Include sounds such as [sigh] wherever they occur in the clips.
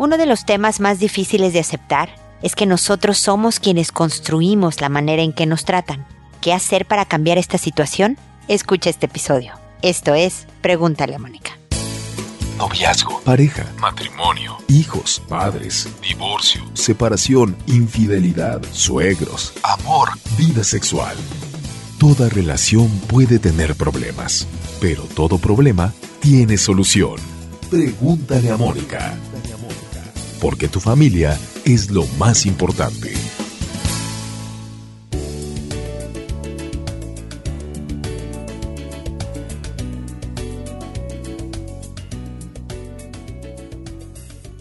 Uno de los temas más difíciles de aceptar es que nosotros somos quienes construimos la manera en que nos tratan. ¿Qué hacer para cambiar esta situación? Escucha este episodio. Esto es Pregúntale a Mónica. Noviazgo, pareja, matrimonio, hijos, padres, divorcio, separación, infidelidad, suegros, amor, vida sexual. Toda relación puede tener problemas, pero todo problema tiene solución. Pregúntale a Mónica. Porque tu familia es lo más importante.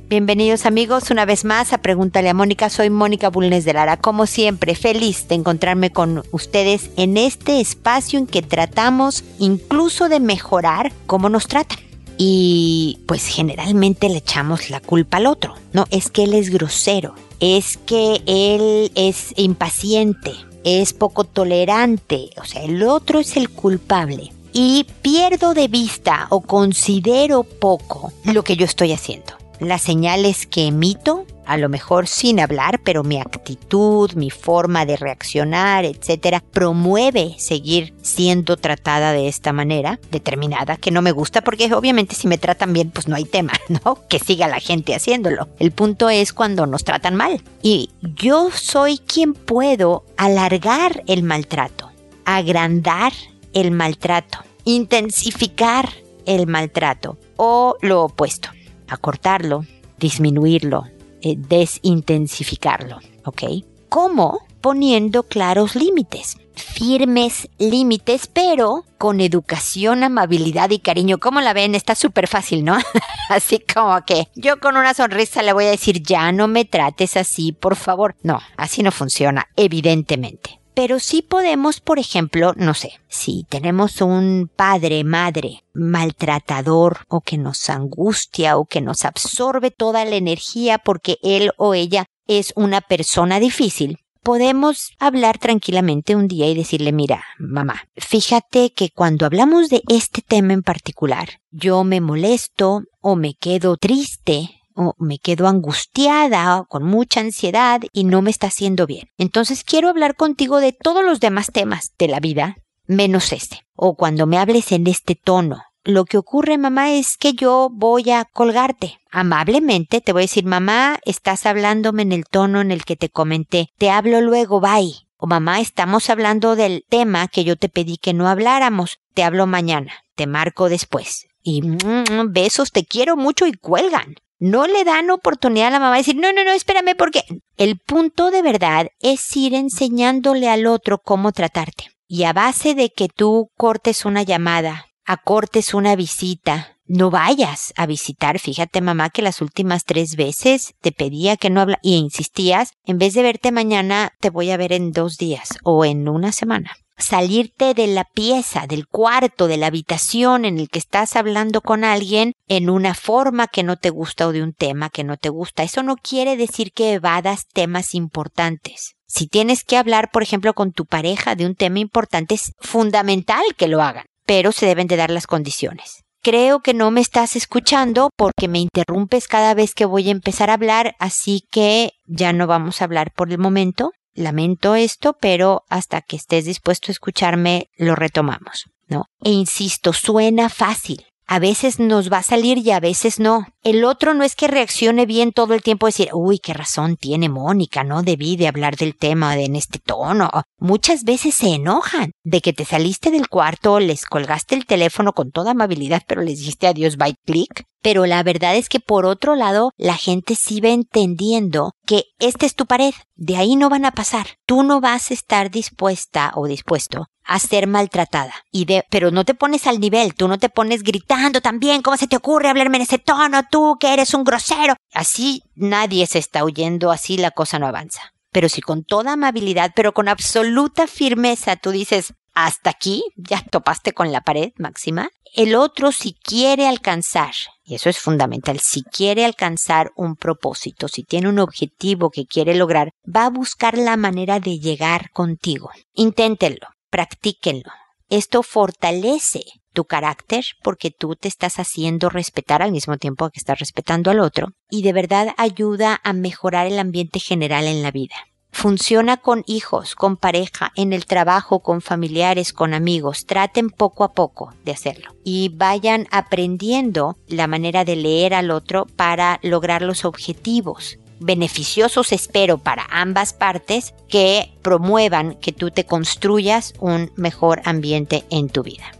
Bienvenidos amigos una vez más a Pregúntale a Mónica. Soy Mónica Bulnes de Lara. Como siempre, feliz de encontrarme con ustedes en este espacio en que tratamos incluso de mejorar cómo nos tratan. Y pues generalmente le echamos la culpa al otro. No, es que él es grosero, es que él es impaciente, es poco tolerante. O sea, el otro es el culpable. Y pierdo de vista o considero poco lo que yo estoy haciendo las señales que emito, a lo mejor sin hablar, pero mi actitud, mi forma de reaccionar, etcétera, promueve seguir siendo tratada de esta manera determinada que no me gusta porque obviamente si me tratan bien pues no hay tema, [laughs] ¿no? Que siga la gente haciéndolo. El punto es cuando nos tratan mal. Y yo soy quien puedo alargar el maltrato, agrandar el maltrato, intensificar el maltrato o lo opuesto acortarlo, disminuirlo, eh, desintensificarlo, ¿ok? ¿Cómo? Poniendo claros límites, firmes límites, pero con educación, amabilidad y cariño. ¿Cómo la ven? Está súper fácil, ¿no? [laughs] así como que yo con una sonrisa le voy a decir, ya no me trates así, por favor. No, así no funciona, evidentemente pero sí podemos, por ejemplo, no sé, si tenemos un padre, madre maltratador o que nos angustia o que nos absorbe toda la energía porque él o ella es una persona difícil, podemos hablar tranquilamente un día y decirle, mira, mamá, fíjate que cuando hablamos de este tema en particular, yo me molesto o me quedo triste o me quedo angustiada, con mucha ansiedad y no me está haciendo bien. Entonces quiero hablar contigo de todos los demás temas de la vida, menos este. O cuando me hables en este tono. Lo que ocurre, mamá, es que yo voy a colgarte. Amablemente te voy a decir, mamá, estás hablándome en el tono en el que te comenté. Te hablo luego, bye. O mamá, estamos hablando del tema que yo te pedí que no habláramos. Te hablo mañana. Te marco después. Y mm, mm, besos, te quiero mucho y cuelgan no le dan oportunidad a la mamá de decir, no, no, no, espérame, porque el punto de verdad es ir enseñándole al otro cómo tratarte. Y a base de que tú cortes una llamada, acortes una visita, no vayas a visitar. Fíjate, mamá, que las últimas tres veces te pedía que no habla y insistías, en vez de verte mañana, te voy a ver en dos días o en una semana salirte de la pieza, del cuarto, de la habitación en el que estás hablando con alguien en una forma que no te gusta o de un tema que no te gusta. Eso no quiere decir que evadas temas importantes. Si tienes que hablar, por ejemplo, con tu pareja de un tema importante, es fundamental que lo hagan, pero se deben de dar las condiciones. Creo que no me estás escuchando porque me interrumpes cada vez que voy a empezar a hablar, así que ya no vamos a hablar por el momento lamento esto, pero hasta que estés dispuesto a escucharme, lo retomamos, ¿no? E insisto, suena fácil. A veces nos va a salir y a veces no. El otro no es que reaccione bien todo el tiempo decir, uy, qué razón tiene Mónica, no debí de hablar del tema en este tono. Muchas veces se enojan de que te saliste del cuarto, les colgaste el teléfono con toda amabilidad, pero les dijiste adiós by click. Pero la verdad es que por otro lado, la gente sí va entendiendo que esta es tu pared, de ahí no van a pasar. Tú no vas a estar dispuesta o dispuesto a ser maltratada. Y de, pero no te pones al nivel, tú no te pones gritando también, ¿cómo se te ocurre hablarme en ese tono? Tú que eres un grosero. Así nadie se está oyendo, así la cosa no avanza. Pero si con toda amabilidad, pero con absoluta firmeza tú dices, hasta aquí, ya topaste con la pared máxima, el otro si quiere alcanzar, y eso es fundamental, si quiere alcanzar un propósito, si tiene un objetivo que quiere lograr, va a buscar la manera de llegar contigo. Inténtenlo, practíquenlo. Esto fortalece tu carácter porque tú te estás haciendo respetar al mismo tiempo que estás respetando al otro y de verdad ayuda a mejorar el ambiente general en la vida. Funciona con hijos, con pareja, en el trabajo, con familiares, con amigos. Traten poco a poco de hacerlo y vayan aprendiendo la manera de leer al otro para lograr los objetivos beneficiosos espero para ambas partes que promuevan que tú te construyas un mejor ambiente en tu vida.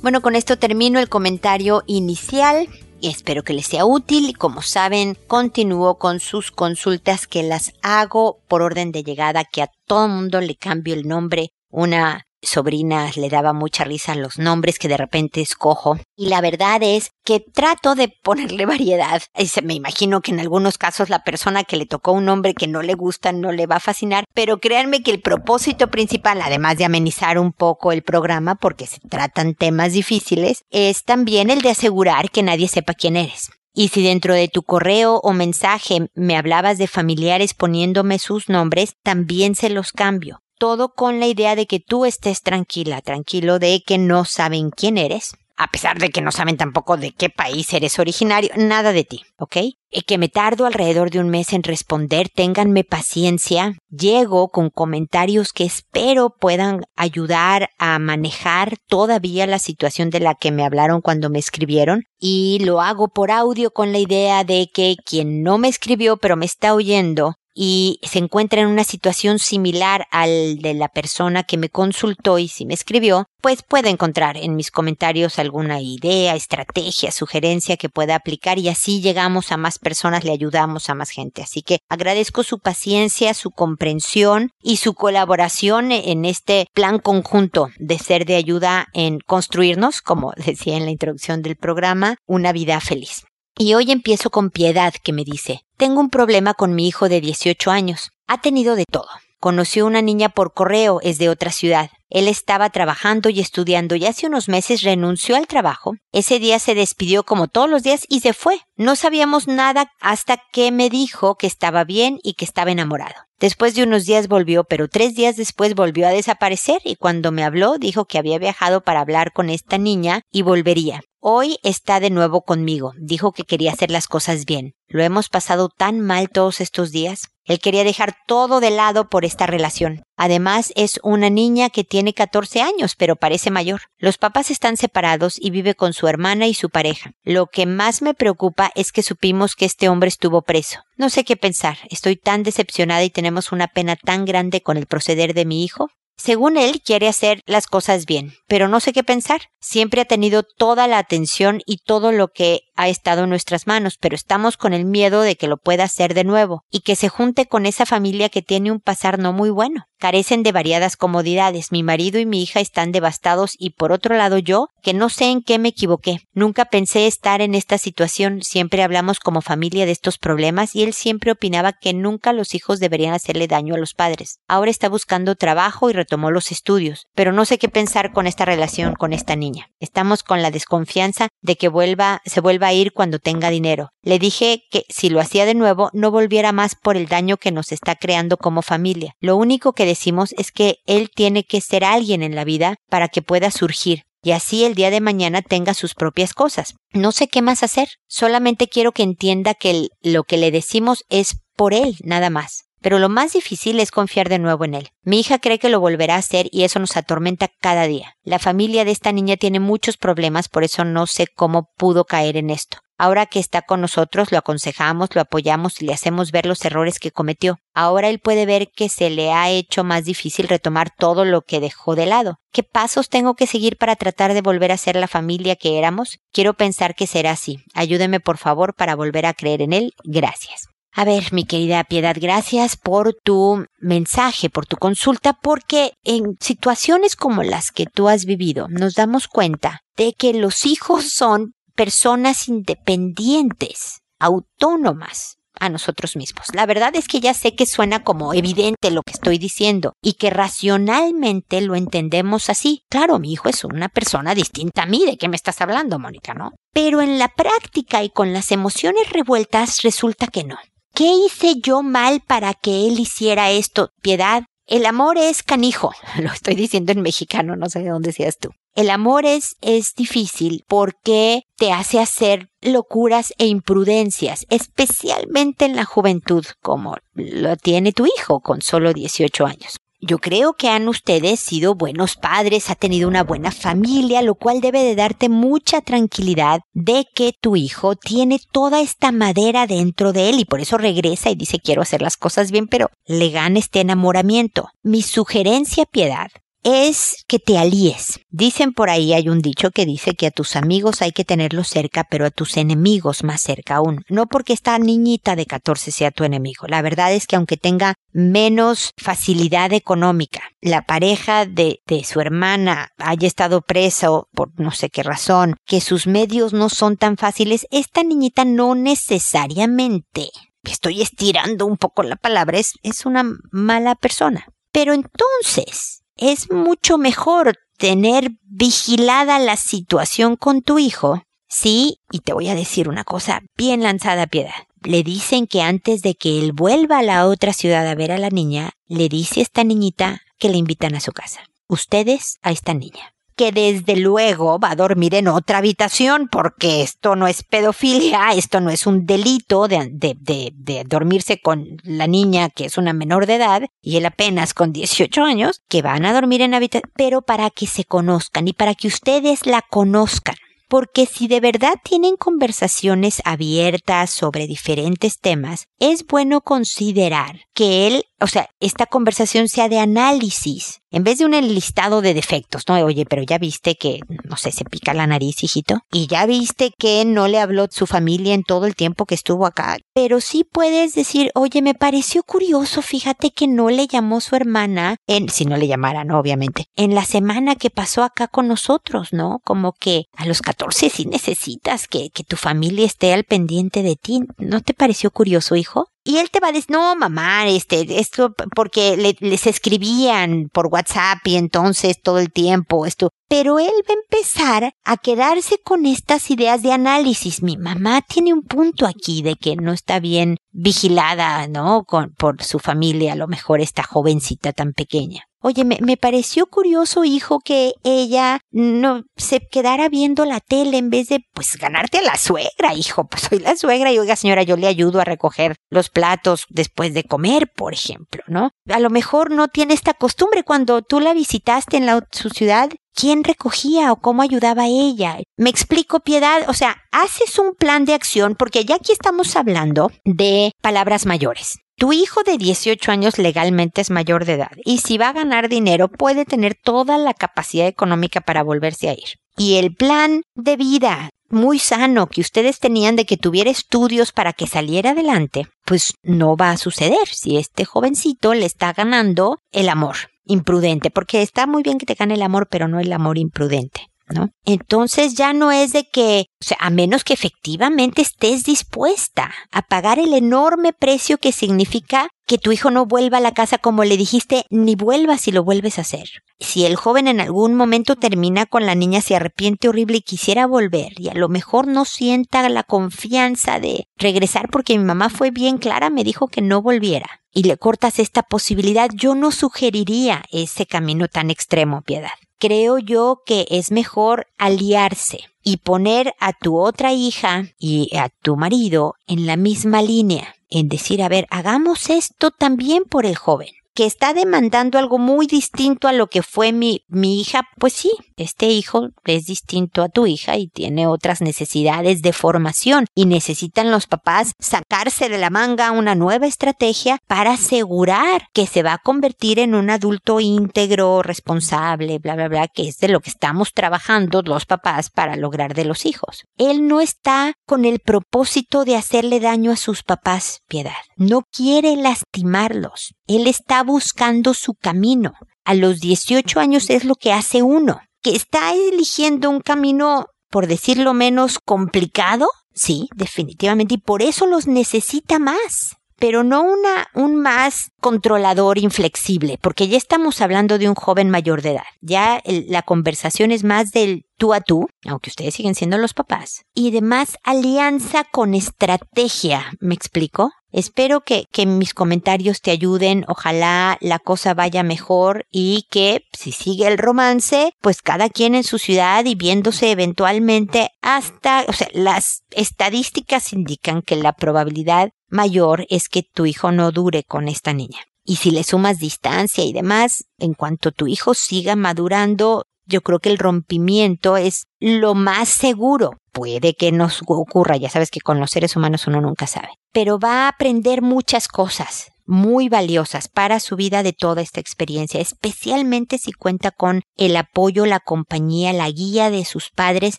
Bueno, con esto termino el comentario inicial. Espero que les sea útil y como saben, continúo con sus consultas que las hago por orden de llegada, que a todo mundo le cambio el nombre. Una sobrina le daba mucha risa los nombres que de repente escojo. Y la verdad es que trato de ponerle [laughs] variedad. me imagino que en algunos casos la persona que le tocó un nombre que no le gusta no le va a fascinar, pero créanme que el propósito principal, además de amenizar un poco el programa, porque se tratan temas difíciles, es también el de asegurar que nadie sepa quién eres. Y si dentro de tu correo o mensaje me hablabas de familiares poniéndome sus nombres, también se los cambio todo con la idea de que tú estés tranquila, tranquilo de que no saben quién eres, a pesar de que no saben tampoco de qué país eres originario, nada de ti, ¿ok? Y que me tardo alrededor de un mes en responder, ténganme paciencia, llego con comentarios que espero puedan ayudar a manejar todavía la situación de la que me hablaron cuando me escribieron y lo hago por audio con la idea de que quien no me escribió pero me está oyendo y se encuentra en una situación similar al de la persona que me consultó y si me escribió, pues puede encontrar en mis comentarios alguna idea, estrategia, sugerencia que pueda aplicar y así llegamos a más personas, le ayudamos a más gente. Así que agradezco su paciencia, su comprensión y su colaboración en este plan conjunto de ser de ayuda en construirnos, como [laughs] decía en la introducción del programa, una vida feliz. Y hoy empiezo con piedad que me dice, tengo un problema con mi hijo de 18 años. Ha tenido de todo. Conoció una niña por correo, es de otra ciudad. Él estaba trabajando y estudiando y hace unos meses renunció al trabajo. Ese día se despidió como todos los días y se fue. No sabíamos nada hasta que me dijo que estaba bien y que estaba enamorado. Después de unos días volvió, pero tres días después volvió a desaparecer y cuando me habló dijo que había viajado para hablar con esta niña y volvería. Hoy está de nuevo conmigo. Dijo que quería hacer las cosas bien. Lo hemos pasado tan mal todos estos días. Él quería dejar todo de lado por esta relación. Además, es una niña que tiene 14 años, pero parece mayor. Los papás están separados y vive con su hermana y su pareja. Lo que más me preocupa es que supimos que este hombre estuvo preso. No sé qué pensar. Estoy tan decepcionada y tenemos una pena tan grande con el proceder de mi hijo. Según él, quiere hacer las cosas bien, pero no sé qué pensar. Siempre ha tenido toda la atención y todo lo que ha estado en nuestras manos, pero estamos con el miedo de que lo pueda hacer de nuevo y que se junte con esa familia que tiene un pasar no muy bueno carecen de variadas comodidades. Mi marido y mi hija están devastados y por otro lado yo, que no sé en qué me equivoqué. Nunca pensé estar en esta situación. Siempre hablamos como familia de estos problemas y él siempre opinaba que nunca los hijos deberían hacerle daño a los padres. Ahora está buscando trabajo y retomó los estudios, pero no sé qué pensar con esta relación con esta niña. Estamos con la desconfianza de que vuelva, se vuelva a ir cuando tenga dinero. Le dije que si lo hacía de nuevo no volviera más por el daño que nos está creando como familia. Lo único que decimos es que él tiene que ser alguien en la vida para que pueda surgir y así el día de mañana tenga sus propias cosas. No sé qué más hacer, solamente quiero que entienda que lo que le decimos es por él, nada más. Pero lo más difícil es confiar de nuevo en él. Mi hija cree que lo volverá a hacer y eso nos atormenta cada día. La familia de esta niña tiene muchos problemas, por eso no sé cómo pudo caer en esto. Ahora que está con nosotros, lo aconsejamos, lo apoyamos y le hacemos ver los errores que cometió. Ahora él puede ver que se le ha hecho más difícil retomar todo lo que dejó de lado. ¿Qué pasos tengo que seguir para tratar de volver a ser la familia que éramos? Quiero pensar que será así. Ayúdeme por favor para volver a creer en él. Gracias. A ver, mi querida Piedad, gracias por tu mensaje, por tu consulta, porque en situaciones como las que tú has vivido, nos damos cuenta de que los hijos son personas independientes, autónomas a nosotros mismos. La verdad es que ya sé que suena como evidente lo que estoy diciendo y que racionalmente lo entendemos así. Claro, mi hijo es una persona distinta a mí, ¿de qué me estás hablando, Mónica, no? Pero en la práctica y con las emociones revueltas resulta que no. ¿Qué hice yo mal para que él hiciera esto? Piedad, el amor es canijo, [laughs] lo estoy diciendo en mexicano, no sé de dónde seas tú. El amor es, es difícil porque te hace hacer locuras e imprudencias, especialmente en la juventud, como lo tiene tu hijo con solo 18 años. Yo creo que han ustedes sido buenos padres, ha tenido una buena familia, lo cual debe de darte mucha tranquilidad de que tu hijo tiene toda esta madera dentro de él y por eso regresa y dice quiero hacer las cosas bien, pero le gana este enamoramiento. Mi sugerencia, Piedad, es que te alíes. Dicen por ahí, hay un dicho que dice que a tus amigos hay que tenerlos cerca, pero a tus enemigos más cerca aún. No porque esta niñita de 14 sea tu enemigo. La verdad es que aunque tenga menos facilidad económica, la pareja de, de su hermana haya estado presa por no sé qué razón, que sus medios no son tan fáciles, esta niñita no necesariamente estoy estirando un poco la palabra, es una mala persona. Pero entonces, es mucho mejor tener vigilada la situación con tu hijo. Sí, y te voy a decir una cosa bien lanzada, Piedad. Le dicen que antes de que él vuelva a la otra ciudad a ver a la niña, le dice a esta niñita que le invitan a su casa. Ustedes a esta niña que desde luego va a dormir en otra habitación porque esto no es pedofilia, esto no es un delito de, de, de, dormirse con la niña que es una menor de edad y él apenas con 18 años, que van a dormir en habitación, pero para que se conozcan y para que ustedes la conozcan. Porque si de verdad tienen conversaciones abiertas sobre diferentes temas, es bueno considerar que él, o sea, esta conversación sea de análisis, en vez de un listado de defectos, ¿no? Oye, pero ya viste que, no sé, se pica la nariz, hijito, y ya viste que no le habló su familia en todo el tiempo que estuvo acá, pero sí puedes decir, oye, me pareció curioso, fíjate que no le llamó su hermana, en, si no le llamara, ¿no? Obviamente, en la semana que pasó acá con nosotros, ¿no? Como que a los 14 sí necesitas que, que tu familia esté al pendiente de ti. ¿No te pareció curioso, hijo? Y él te va a decir, no, mamá, este, esto, porque le, les escribían por WhatsApp y entonces todo el tiempo, esto. Pero él va a empezar a quedarse con estas ideas de análisis. Mi mamá tiene un punto aquí de que no está bien vigilada, ¿no? Con, por su familia, a lo mejor esta jovencita tan pequeña. Oye, me, me, pareció curioso, hijo, que ella no se quedara viendo la tele en vez de, pues, ganarte a la suegra, hijo. Pues soy la suegra y oiga, señora, yo le ayudo a recoger los platos después de comer, por ejemplo, ¿no? A lo mejor no tiene esta costumbre cuando tú la visitaste en la, su ciudad. ¿Quién recogía o cómo ayudaba a ella? Me explico, piedad. O sea, haces un plan de acción porque ya aquí estamos hablando de palabras mayores. Tu hijo de 18 años legalmente es mayor de edad y si va a ganar dinero puede tener toda la capacidad económica para volverse a ir. Y el plan de vida muy sano que ustedes tenían de que tuviera estudios para que saliera adelante, pues no va a suceder si este jovencito le está ganando el amor imprudente, porque está muy bien que te gane el amor, pero no el amor imprudente. ¿No? Entonces ya no es de que, o sea, a menos que efectivamente estés dispuesta a pagar el enorme precio que significa que tu hijo no vuelva a la casa como le dijiste, ni vuelva si lo vuelves a hacer. Si el joven en algún momento termina con la niña, se arrepiente horrible y quisiera volver, y a lo mejor no sienta la confianza de regresar porque mi mamá fue bien clara, me dijo que no volviera, y le cortas esta posibilidad, yo no sugeriría ese camino tan extremo, piedad creo yo que es mejor aliarse y poner a tu otra hija y a tu marido en la misma línea, en decir, a ver, hagamos esto también por el joven que está demandando algo muy distinto a lo que fue mi, mi hija, pues sí, este hijo es distinto a tu hija y tiene otras necesidades de formación y necesitan los papás sacarse de la manga una nueva estrategia para asegurar que se va a convertir en un adulto íntegro, responsable, bla, bla, bla, que es de lo que estamos trabajando los papás para lograr de los hijos. Él no está con el propósito de hacerle daño a sus papás, piedad. No quiere lastimarlos. Él está buscando su camino. A los 18 años es lo que hace uno, que está eligiendo un camino, por decirlo menos, complicado. Sí, definitivamente, y por eso los necesita más. Pero no una, un más controlador inflexible, porque ya estamos hablando de un joven mayor de edad. Ya la conversación es más del tú a tú, aunque ustedes siguen siendo los papás, y de más alianza con estrategia, ¿me explico? Espero que, que, mis comentarios te ayuden, ojalá la cosa vaya mejor y que si sigue el romance, pues cada quien en su ciudad y viéndose eventualmente hasta, o sea, las estadísticas indican que la probabilidad mayor es que tu hijo no dure con esta niña. Y si le sumas distancia y demás, en cuanto tu hijo siga madurando, yo creo que el rompimiento es lo más seguro. Puede que nos ocurra, ya sabes que con los seres humanos uno nunca sabe, pero va a aprender muchas cosas muy valiosas para su vida de toda esta experiencia, especialmente si cuenta con el apoyo, la compañía, la guía de sus padres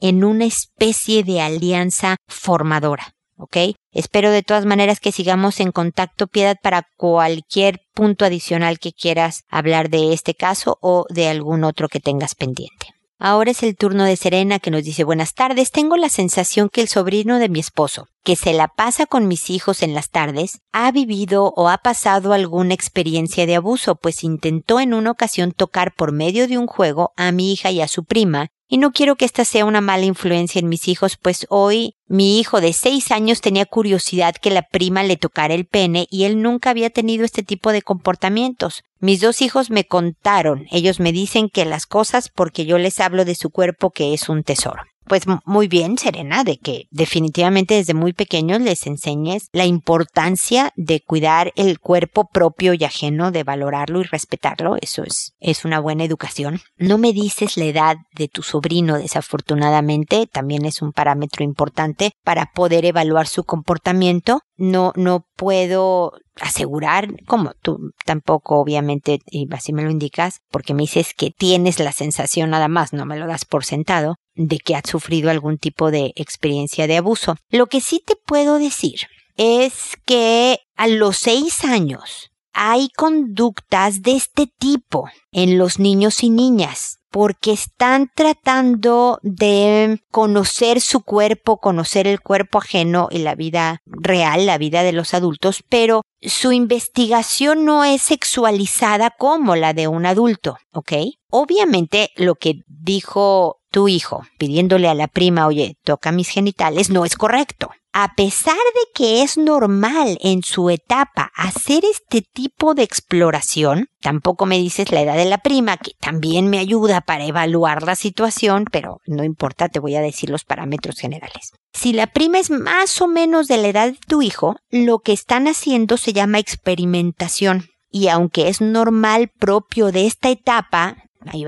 en una especie de alianza formadora. ¿Ok? Espero de todas maneras que sigamos en contacto, Piedad, para cualquier punto adicional que quieras hablar de este caso o de algún otro que tengas pendiente. Ahora es el turno de Serena que nos dice buenas tardes. Tengo la sensación que el sobrino de mi esposo, que se la pasa con mis hijos en las tardes, ha vivido o ha pasado alguna experiencia de abuso, pues intentó en una ocasión tocar por medio de un juego a mi hija y a su prima, y no quiero que esta sea una mala influencia en mis hijos, pues hoy mi hijo de seis años tenía curiosidad que la prima le tocara el pene y él nunca había tenido este tipo de comportamientos. Mis dos hijos me contaron, ellos me dicen que las cosas porque yo les hablo de su cuerpo que es un tesoro pues muy bien, Serena, de que definitivamente desde muy pequeños les enseñes la importancia de cuidar el cuerpo propio y ajeno, de valorarlo y respetarlo. Eso es, es una buena educación. No me dices la edad de tu sobrino, desafortunadamente, también es un parámetro importante para poder evaluar su comportamiento. No, no puedo asegurar, como tú tampoco obviamente, y así me lo indicas, porque me dices que tienes la sensación nada más, no me lo das por sentado, de que has sufrido algún tipo de experiencia de abuso. Lo que sí te puedo decir es que a los seis años hay conductas de este tipo en los niños y niñas porque están tratando de conocer su cuerpo, conocer el cuerpo ajeno y la vida real, la vida de los adultos, pero su investigación no es sexualizada como la de un adulto, ¿ok? Obviamente lo que dijo tu hijo pidiéndole a la prima, oye, toca mis genitales, no es correcto. A pesar de que es normal en su etapa hacer este tipo de exploración, tampoco me dices la edad de la prima, que también me ayuda para evaluar la situación, pero no importa, te voy a decir los parámetros generales. Si la prima es más o menos de la edad de tu hijo, lo que están haciendo se llama experimentación. Y aunque es normal propio de esta etapa,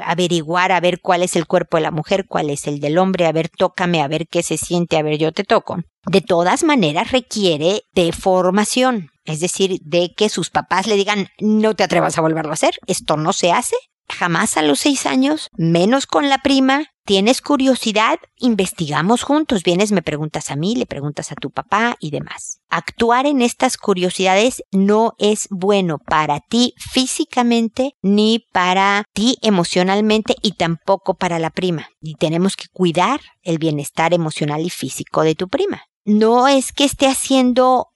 averiguar a ver cuál es el cuerpo de la mujer, cuál es el del hombre, a ver, tócame, a ver qué se siente, a ver, yo te toco. De todas maneras requiere de formación, es decir, de que sus papás le digan, no te atrevas a volverlo a hacer, esto no se hace, jamás a los seis años, menos con la prima. ¿Tienes curiosidad? Investigamos juntos. Vienes, me preguntas a mí, le preguntas a tu papá y demás. Actuar en estas curiosidades no es bueno para ti físicamente ni para ti emocionalmente y tampoco para la prima. Y tenemos que cuidar el bienestar emocional y físico de tu prima. No es que esté haciendo,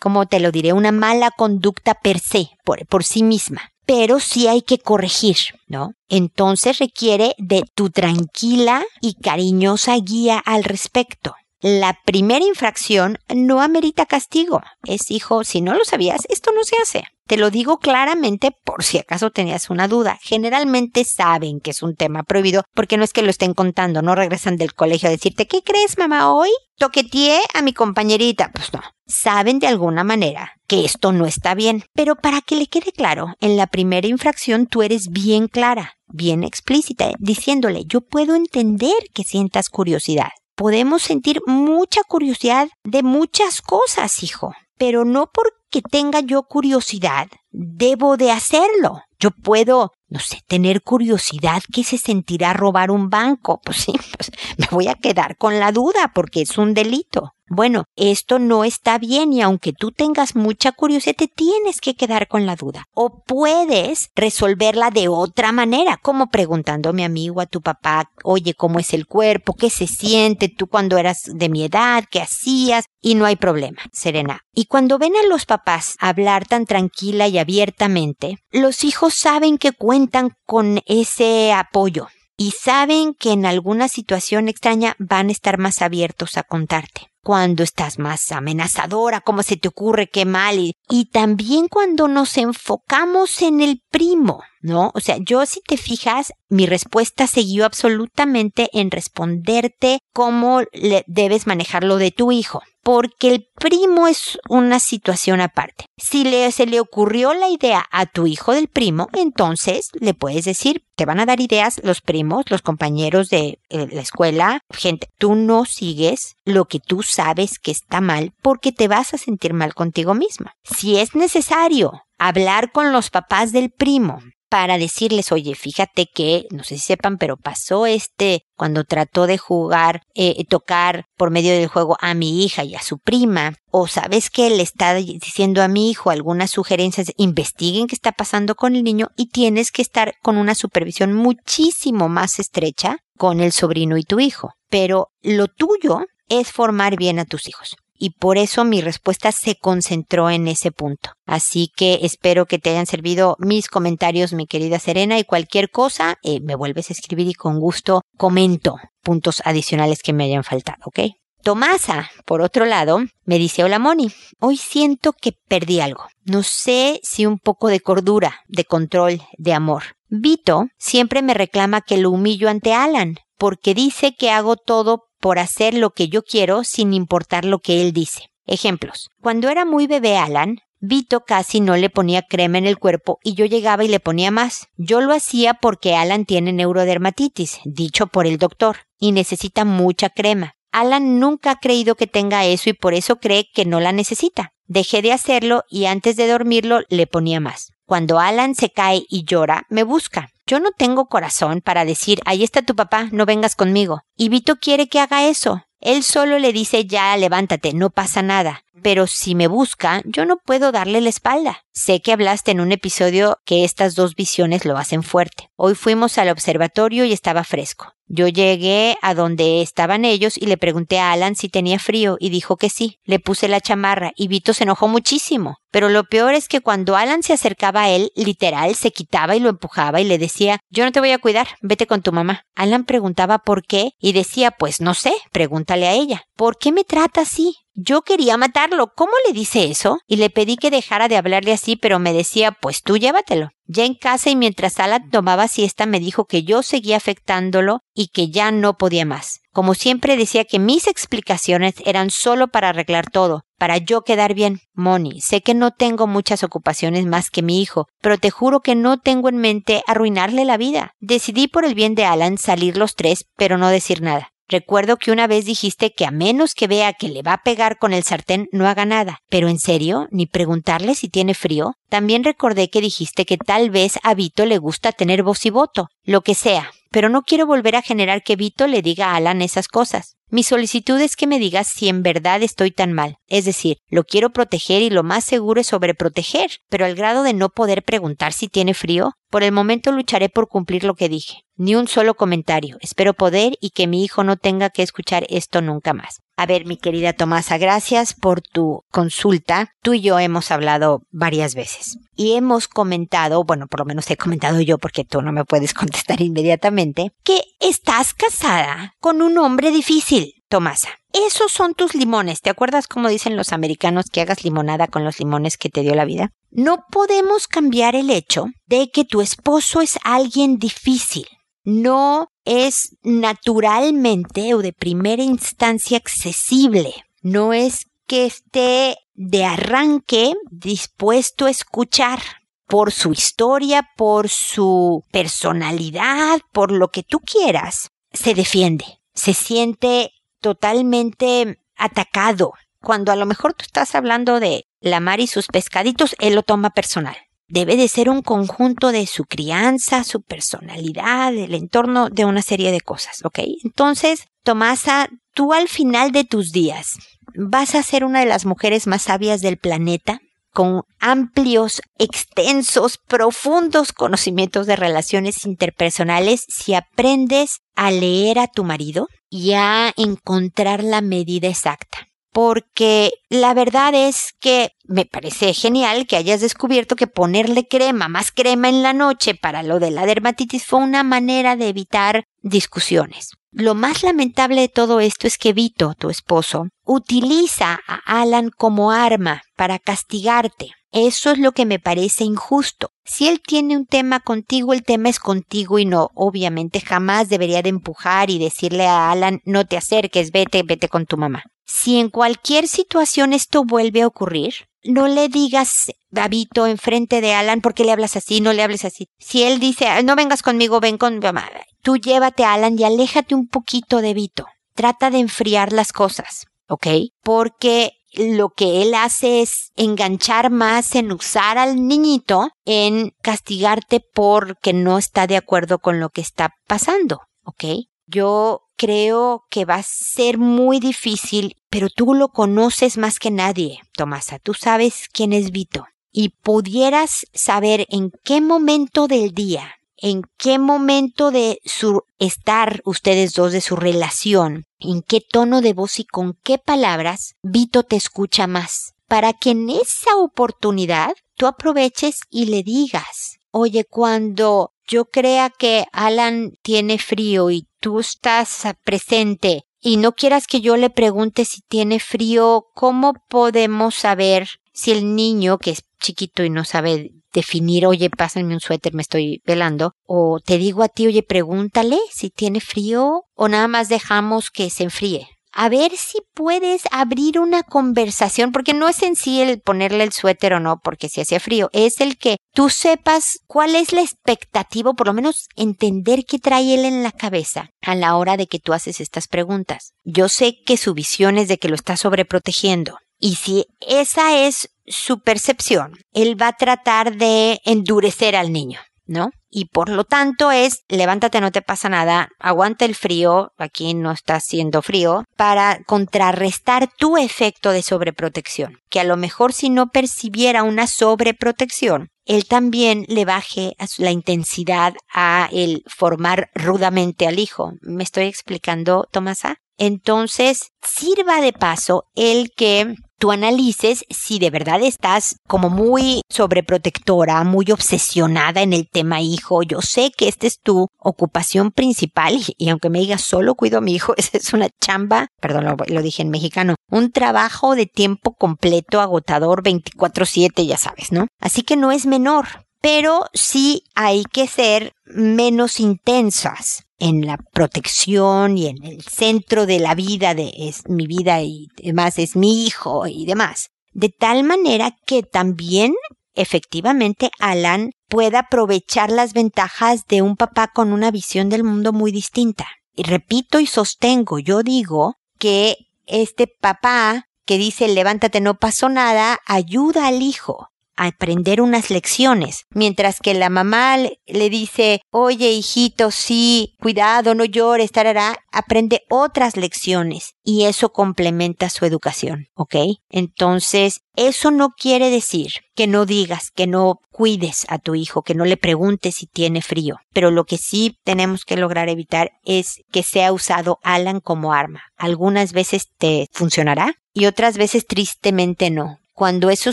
como te lo diré, una mala conducta per se, por, por sí misma pero sí hay que corregir, ¿no? Entonces requiere de tu tranquila y cariñosa guía al respecto. La primera infracción no amerita castigo. Es hijo, si no lo sabías, esto no se hace. Te lo digo claramente por si acaso tenías una duda. Generalmente saben que es un tema prohibido porque no es que lo estén contando, no regresan del colegio a decirte, ¿qué crees mamá hoy? Toqueteé a mi compañerita. Pues no. Saben de alguna manera que esto no está bien. Pero para que le quede claro, en la primera infracción tú eres bien clara, bien explícita, diciéndole, yo puedo entender que sientas curiosidad. Podemos sentir mucha curiosidad de muchas cosas, hijo pero no porque tenga yo curiosidad, debo de hacerlo. Yo puedo, no sé, tener curiosidad que se sentirá robar un banco. [laughs] Pues sí, pues me voy a quedar con la duda porque es un delito bueno, esto no está bien y aunque tú tengas mucha curiosidad, te tienes que quedar con la duda. O puedes resolverla de otra manera, como preguntándome a mí o a tu papá, oye, ¿cómo es el cuerpo? ¿Qué se siente tú cuando eras de mi edad? ¿Qué hacías? Y no hay problema, Serena. Y cuando ven a los papás hablar tan tranquila y abiertamente, los hijos saben que cuentan con ese apoyo y saben que en alguna situación extraña van a estar más abiertos a contarte. Cuando estás más amenazadora, cómo se te ocurre, qué mal, y, también cuando nos enfocamos en el primo, ¿no? O sea, yo si te fijas, mi respuesta siguió absolutamente en responderte cómo le debes manejarlo de tu hijo porque el primo es una situación aparte. Si le, se le ocurrió la idea a tu hijo del primo, entonces le puedes decir, te van a dar ideas los primos, los compañeros de eh, la escuela, gente, tú no sigues lo que tú sabes que está mal porque te vas a sentir mal contigo misma. Si es necesario hablar con los papás del primo para decirles, oye, fíjate que, no sé si sepan, pero pasó este cuando trató de jugar, eh, tocar por medio del juego a mi hija y a su prima, o sabes que le está diciendo a mi hijo algunas sugerencias, investiguen qué está pasando con el niño y tienes que estar con una supervisión muchísimo más estrecha con el sobrino y tu hijo. Pero lo tuyo es formar bien a tus hijos y por eso mi respuesta se concentró en ese punto. Así que espero que te hayan servido mis comentarios, mi querida Serena, y cualquier cosa eh, me vuelves a escribir y con gusto comento puntos adicionales que me hayan faltado, ¿ok? Tomasa, por otro lado, me dice, hola Moni, hoy siento que perdí algo. No sé si un poco de cordura, de control, de amor. Vito siempre me reclama que lo humillo ante Alan, porque dice que hago todo por hacer lo que yo quiero sin importar lo que él dice. Ejemplos. Cuando era muy bebé Alan, Vito casi no le ponía crema en el cuerpo y yo llegaba y le ponía más. Yo lo hacía porque Alan tiene neurodermatitis, dicho por el doctor, y necesita mucha crema. Alan nunca ha creído que tenga eso y por eso cree que no la necesita. Dejé de hacerlo y antes de dormirlo le ponía más. Cuando Alan se cae y llora, me busca. Yo no tengo corazón para decir, ahí está tu papá, no vengas conmigo. Y Vito quiere que haga eso. Él solo le dice ya, levántate, no pasa nada. Pero si me busca, yo no puedo darle la espalda. Sé que hablaste en un episodio que estas dos visiones lo hacen fuerte. Hoy fuimos al observatorio y estaba fresco. Yo llegué a donde estaban ellos y le pregunté a Alan si tenía frío y dijo que sí. Le puse la chamarra y Vito se enojó muchísimo. Pero lo peor es que cuando Alan se acercaba a él, literal, se quitaba y lo empujaba y le decía, yo no te voy a cuidar, vete con tu mamá. Alan preguntaba por qué y decía, pues no sé, pregúntale a ella. ¿Por qué me trata así? Yo quería matarlo. ¿Cómo le dice eso? Y le pedí que dejara de hablarle así, pero me decía, pues tú llévatelo. Ya en casa y mientras Alan tomaba siesta me dijo que yo seguía afectándolo y que ya no podía más. Como siempre decía que mis explicaciones eran solo para arreglar todo, para yo quedar bien. Moni, sé que no tengo muchas ocupaciones más que mi hijo, pero te juro que no tengo en mente arruinarle la vida. Decidí por el bien de Alan salir los tres, pero no decir nada. Recuerdo que una vez dijiste que a menos que vea que le va a pegar con el sartén no haga nada. Pero en serio, ni preguntarle si tiene frío. También recordé que dijiste que tal vez a Vito le gusta tener voz y voto. Lo que sea. Pero no quiero volver a generar que Vito le diga a Alan esas cosas. Mi solicitud es que me digas si en verdad estoy tan mal. Es decir, lo quiero proteger y lo más seguro es sobreproteger, pero al grado de no poder preguntar si tiene frío, por el momento lucharé por cumplir lo que dije. Ni un solo comentario. Espero poder y que mi hijo no tenga que escuchar esto nunca más. A ver, mi querida Tomasa, gracias por tu consulta. Tú y yo hemos hablado varias veces y hemos comentado, bueno, por lo menos he comentado yo porque tú no me puedes [laughs] contestar inmediatamente, que estás casada con un hombre difícil, Tomasa. Esos son tus limones. ¿Te acuerdas cómo dicen los americanos que hagas limonada con los limones que te dio la vida? No podemos cambiar el hecho de que tu esposo es alguien difícil no es naturalmente o de primera instancia accesible. No es que esté de arranque dispuesto a escuchar por su historia, por su personalidad, por lo que tú quieras. Se defiende, se siente totalmente atacado. Cuando a lo mejor tú estás hablando de la mar y sus pescaditos, él lo toma personal debe de ser un conjunto de su crianza, su personalidad, el entorno de una serie de cosas, ¿ok? Entonces, Tomasa, tú al final de tus días vas a ser una de las mujeres más sabias del planeta, con amplios, extensos, profundos conocimientos de relaciones interpersonales si aprendes a leer a tu marido y a encontrar la medida exacta. Porque la verdad es que me parece genial que hayas descubierto que ponerle crema, más crema en la noche para lo de la dermatitis fue una manera de evitar discusiones. Lo más lamentable de todo esto es que Vito, tu esposo, utiliza a Alan como arma para castigarte. Eso es lo que me parece injusto. Si él tiene un tema contigo, el tema es contigo y no, obviamente jamás debería de empujar y decirle a Alan, no te acerques, vete, vete con tu mamá. Si en cualquier situación esto vuelve a ocurrir, no le digas Davito enfrente de Alan porque le hablas así, no le hables así. Si él dice, no vengas conmigo, ven con mi mamá, tú llévate a Alan y aléjate un poquito de Vito. Trata de enfriar las cosas, ¿ok? Porque lo que él hace es enganchar más en usar al niñito en castigarte porque no está de acuerdo con lo que está pasando, ¿ok? Yo creo que va a ser muy difícil, pero tú lo conoces más que nadie, Tomasa. Tú sabes quién es Vito. Y pudieras saber en qué momento del día en qué momento de su estar ustedes dos, de su relación, en qué tono de voz y con qué palabras Vito te escucha más, para que en esa oportunidad tú aproveches y le digas, oye, cuando yo crea que Alan tiene frío y tú estás presente y no quieras que yo le pregunte si tiene frío, ¿cómo podemos saber si el niño, que es chiquito y no sabe definir, oye, pásenme un suéter, me estoy velando, o te digo a ti, oye, pregúntale si tiene frío, o nada más dejamos que se enfríe. A ver si puedes abrir una conversación, porque no es en sí el ponerle el suéter o no, porque si hacía frío, es el que tú sepas cuál es la expectativa, por lo menos entender qué trae él en la cabeza a la hora de que tú haces estas preguntas. Yo sé que su visión es de que lo está sobreprotegiendo, y si esa es su percepción, él va a tratar de endurecer al niño, ¿no? Y por lo tanto es, levántate, no te pasa nada, aguanta el frío, aquí no está haciendo frío, para contrarrestar tu efecto de sobreprotección. Que a lo mejor si no percibiera una sobreprotección, él también le baje la intensidad a el formar rudamente al hijo. ¿Me estoy explicando, Tomasa? Entonces, sirva de paso el que tú analices si de verdad estás como muy sobreprotectora, muy obsesionada en el tema hijo. Yo sé que esta es tu ocupación principal y, aunque me digas solo cuido a mi hijo, [laughs] esa es una chamba, perdón, lo, lo dije en mexicano, un trabajo de tiempo completo, agotador, 24/7, ya sabes, ¿no? Así que no es menor, pero sí hay que ser menos intensas en la protección y en el centro de la vida de es mi vida y demás es mi hijo y demás. De tal manera que también efectivamente Alan pueda aprovechar las ventajas de un papá con una visión del mundo muy distinta. Y repito y sostengo, yo digo que este papá que dice levántate no pasó nada, ayuda al hijo aprender unas lecciones, mientras que la mamá le dice, oye hijito, sí, cuidado, no llores, tarará, aprende otras lecciones y eso complementa su educación, ¿ok? Entonces, eso no quiere decir que no digas, que no cuides a tu hijo, que no le preguntes si tiene frío, pero lo que sí tenemos que lograr evitar es que sea usado Alan como arma. Algunas veces te funcionará y otras veces tristemente no cuando eso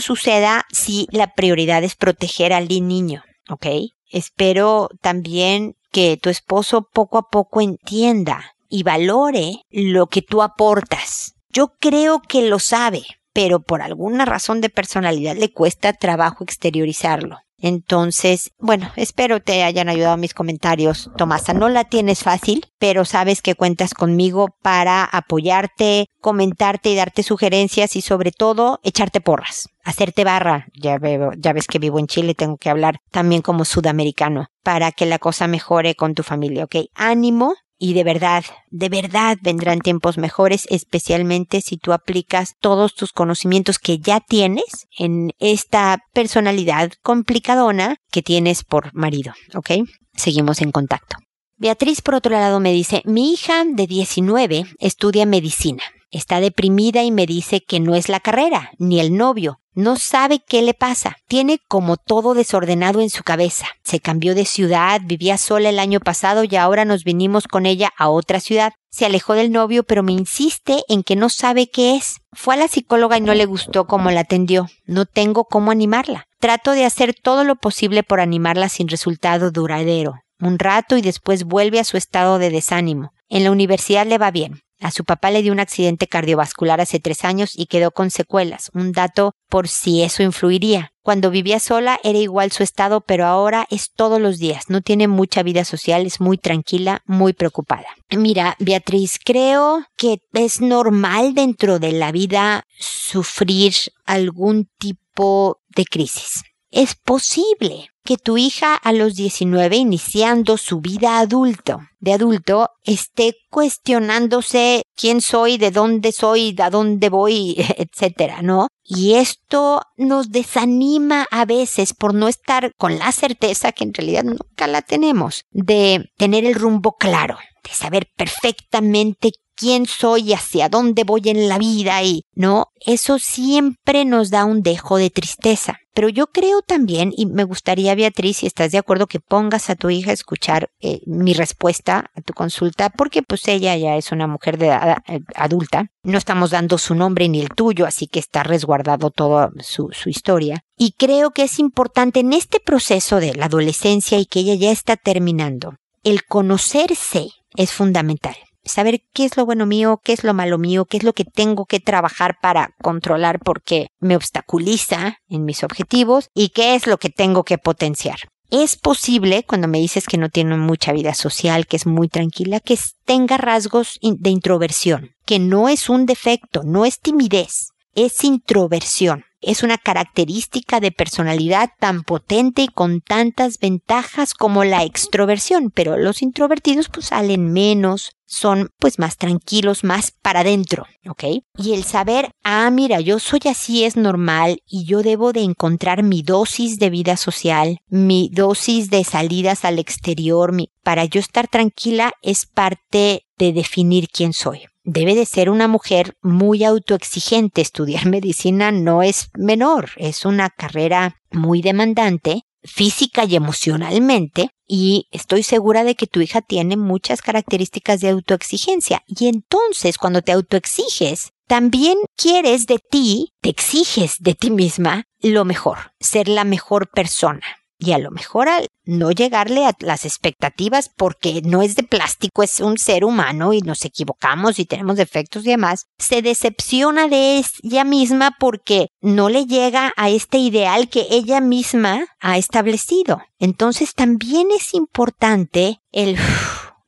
suceda, sí, la prioridad es proteger al niño, ¿ok? Espero también que tu esposo poco a poco entienda y valore lo que tú aportas. Yo creo que lo sabe, pero por alguna razón de personalidad le cuesta trabajo exteriorizarlo. Entonces, bueno, espero te hayan ayudado mis comentarios, Tomasa. No la tienes fácil, pero sabes que cuentas conmigo para apoyarte, comentarte y darte sugerencias y sobre todo echarte porras, hacerte barra. Ya veo, ya ves que vivo en Chile, tengo que hablar también como sudamericano para que la cosa mejore con tu familia, ¿ok? Ánimo, y de verdad, de verdad vendrán tiempos mejores, especialmente si tú aplicas todos tus conocimientos que ya tienes en esta personalidad complicadona que tienes por marido, ¿ok? Seguimos en contacto. Beatriz, por otro lado, me dice, mi hija de 19 estudia medicina. Está deprimida y me dice que no es la carrera, ni el novio, No sabe qué le pasa. Tiene como todo desordenado en su cabeza. Se cambió de ciudad, vivía sola el año pasado y ahora nos vinimos con ella a otra ciudad. Se alejó del novio, pero me insiste en que no sabe qué es. Fue a la psicóloga y no le gustó cómo la atendió. No tengo cómo animarla. Trato de hacer todo lo posible por animarla sin resultado duradero. Un rato y después vuelve a su estado de desánimo. En la universidad le va bien. A su papá le dio un accidente cardiovascular hace tres años y quedó con secuelas, un dato por si eso influiría. Cuando vivía sola era igual su estado, pero ahora es todos los días. No tiene mucha vida social, es muy tranquila, muy preocupada. Mira, Beatriz, creo que es normal dentro de la vida sufrir algún tipo de crisis. Es posible que tu hija a los 19, iniciando su vida adulto, de adulto, esté cuestionándose quién soy, de dónde soy, a dónde voy, [laughs] etcétera, ¿no? Y esto nos desanima a veces por no estar con la certeza que en realidad nunca la tenemos, de tener el rumbo claro, de saber perfectamente quién soy, hacia dónde voy en la vida y, ¿no? Eso siempre nos da un dejo de tristeza. Pero yo creo también, y me gustaría, Beatriz, si estás de acuerdo, que pongas a tu hija a escuchar eh, mi respuesta a tu consulta, porque pues ella ya es una mujer de edad eh, adulta. No estamos dando su nombre ni el tuyo, así que está resguardado toda su historia. Y creo que es importante en este proceso de la adolescencia y que ella ya está terminando, el conocerse es fundamental saber qué es lo bueno mío, qué es lo malo mío, qué es lo que tengo que trabajar para controlar porque me obstaculiza en mis objetivos y qué es lo que tengo que potenciar. Es posible, cuando me dices que no tiene mucha vida social, que es muy tranquila, que tenga rasgos de introversión, que no es un defecto, no es timidez, es introversión. Es una característica de personalidad tan potente y con tantas ventajas como la extroversión, pero los introvertidos pues salen menos, son pues más tranquilos, más para adentro, ¿ok? Y el saber, ah, mira, yo soy así, es normal y yo debo de encontrar mi dosis de vida social, mi dosis de salidas al exterior, mi, para yo estar tranquila es parte de definir quién soy debe de ser una mujer muy autoexigente. Estudiar [laughs] medicina no es menor, es una carrera muy demandante física y emocionalmente y estoy segura de que tu hija tiene muchas características de autoexigencia y entonces cuando te autoexiges también quieres de ti, te exiges de ti misma lo mejor, ser la mejor persona y a lo mejor al no llegarle a las expectativas porque no es de plástico, es un ser humano y nos equivocamos y tenemos defectos y demás, se decepciona de ella misma porque no le llega a este ideal que ella misma ha establecido. Entonces también es importante el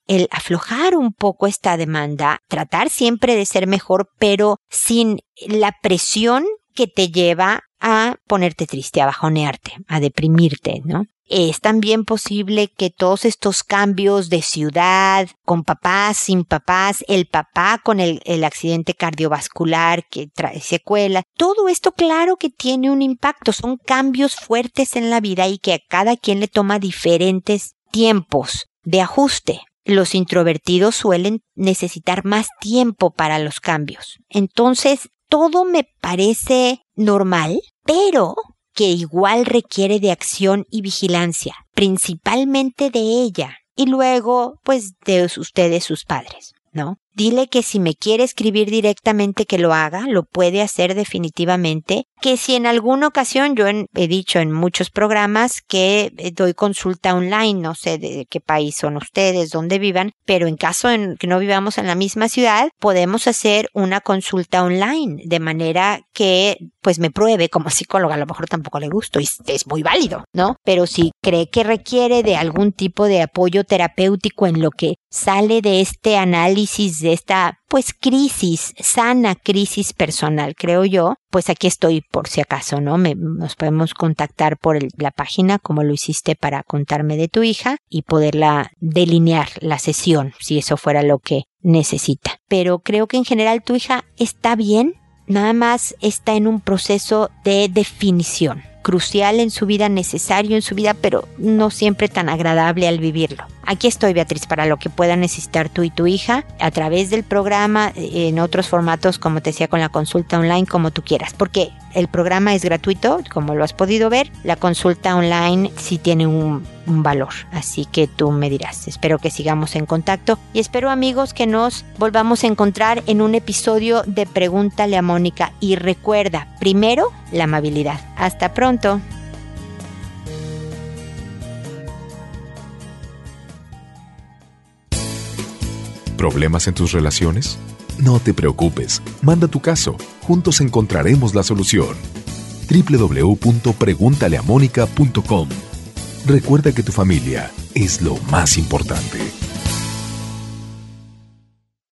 el aflojar un poco esta demanda, tratar siempre de ser mejor, pero sin la presión que te lleva a ponerte triste, a bajonearte, a deprimirte, ¿no? Es también posible que todos estos cambios de ciudad, con papás, sin papás, el papá con el, el, accidente cardiovascular que trae secuela, todo esto claro que tiene un impacto, son cambios fuertes en la vida y que a cada quien le toma diferentes tiempos de ajuste. Los introvertidos suelen necesitar más tiempo para los cambios. Entonces, todo me parece normal, pero que igual requiere de acción y vigilancia, principalmente de ella y luego, pues, de ustedes, sus padres, ¿no? Dile que si me quiere escribir directamente que lo haga, lo puede hacer definitivamente. Que si en alguna ocasión yo he dicho en muchos programas que eh, doy consulta online, no sé de qué país son ustedes, dónde vivan, pero en caso en que no vivamos en la misma ciudad, podemos hacer una consulta online de manera que pues me pruebe como psicóloga, a lo mejor tampoco le gusto y es muy válido, ¿no? Pero si cree que requiere de algún tipo de apoyo terapéutico en lo que sale de este análisis de esta pues crisis, sana crisis personal, creo yo, pues aquí estoy por si acaso, ¿no? Me, nos podemos contactar por la página como lo hiciste para contarme de tu hija y poderla delinear la sesión, si eso fuera lo que necesita. Pero creo que en general tu hija está bien, nada más está en un proceso de definición crucial en su vida, necesario en su vida, pero no siempre tan agradable al vivirlo. Aquí estoy, Beatriz, para lo que pueda necesitar tú y tu hija a través del programa, en otros formatos, como te decía, con la consulta online, como tú quieras, porque el programa es gratuito, como lo has podido ver, la consulta online sí tiene un, valor, así que tú me dirás. Espero que sigamos en contacto y espero amigos que nos volvamos a encontrar en un episodio de Pregúntale a Mónica y recuerda, primero, la amabilidad. Hasta pronto. ¿Problemas en tus relaciones? No te preocupes, manda tu caso, juntos encontraremos la solución. www.preguntaleamónica.com Recuerda que tu familia es lo más importante.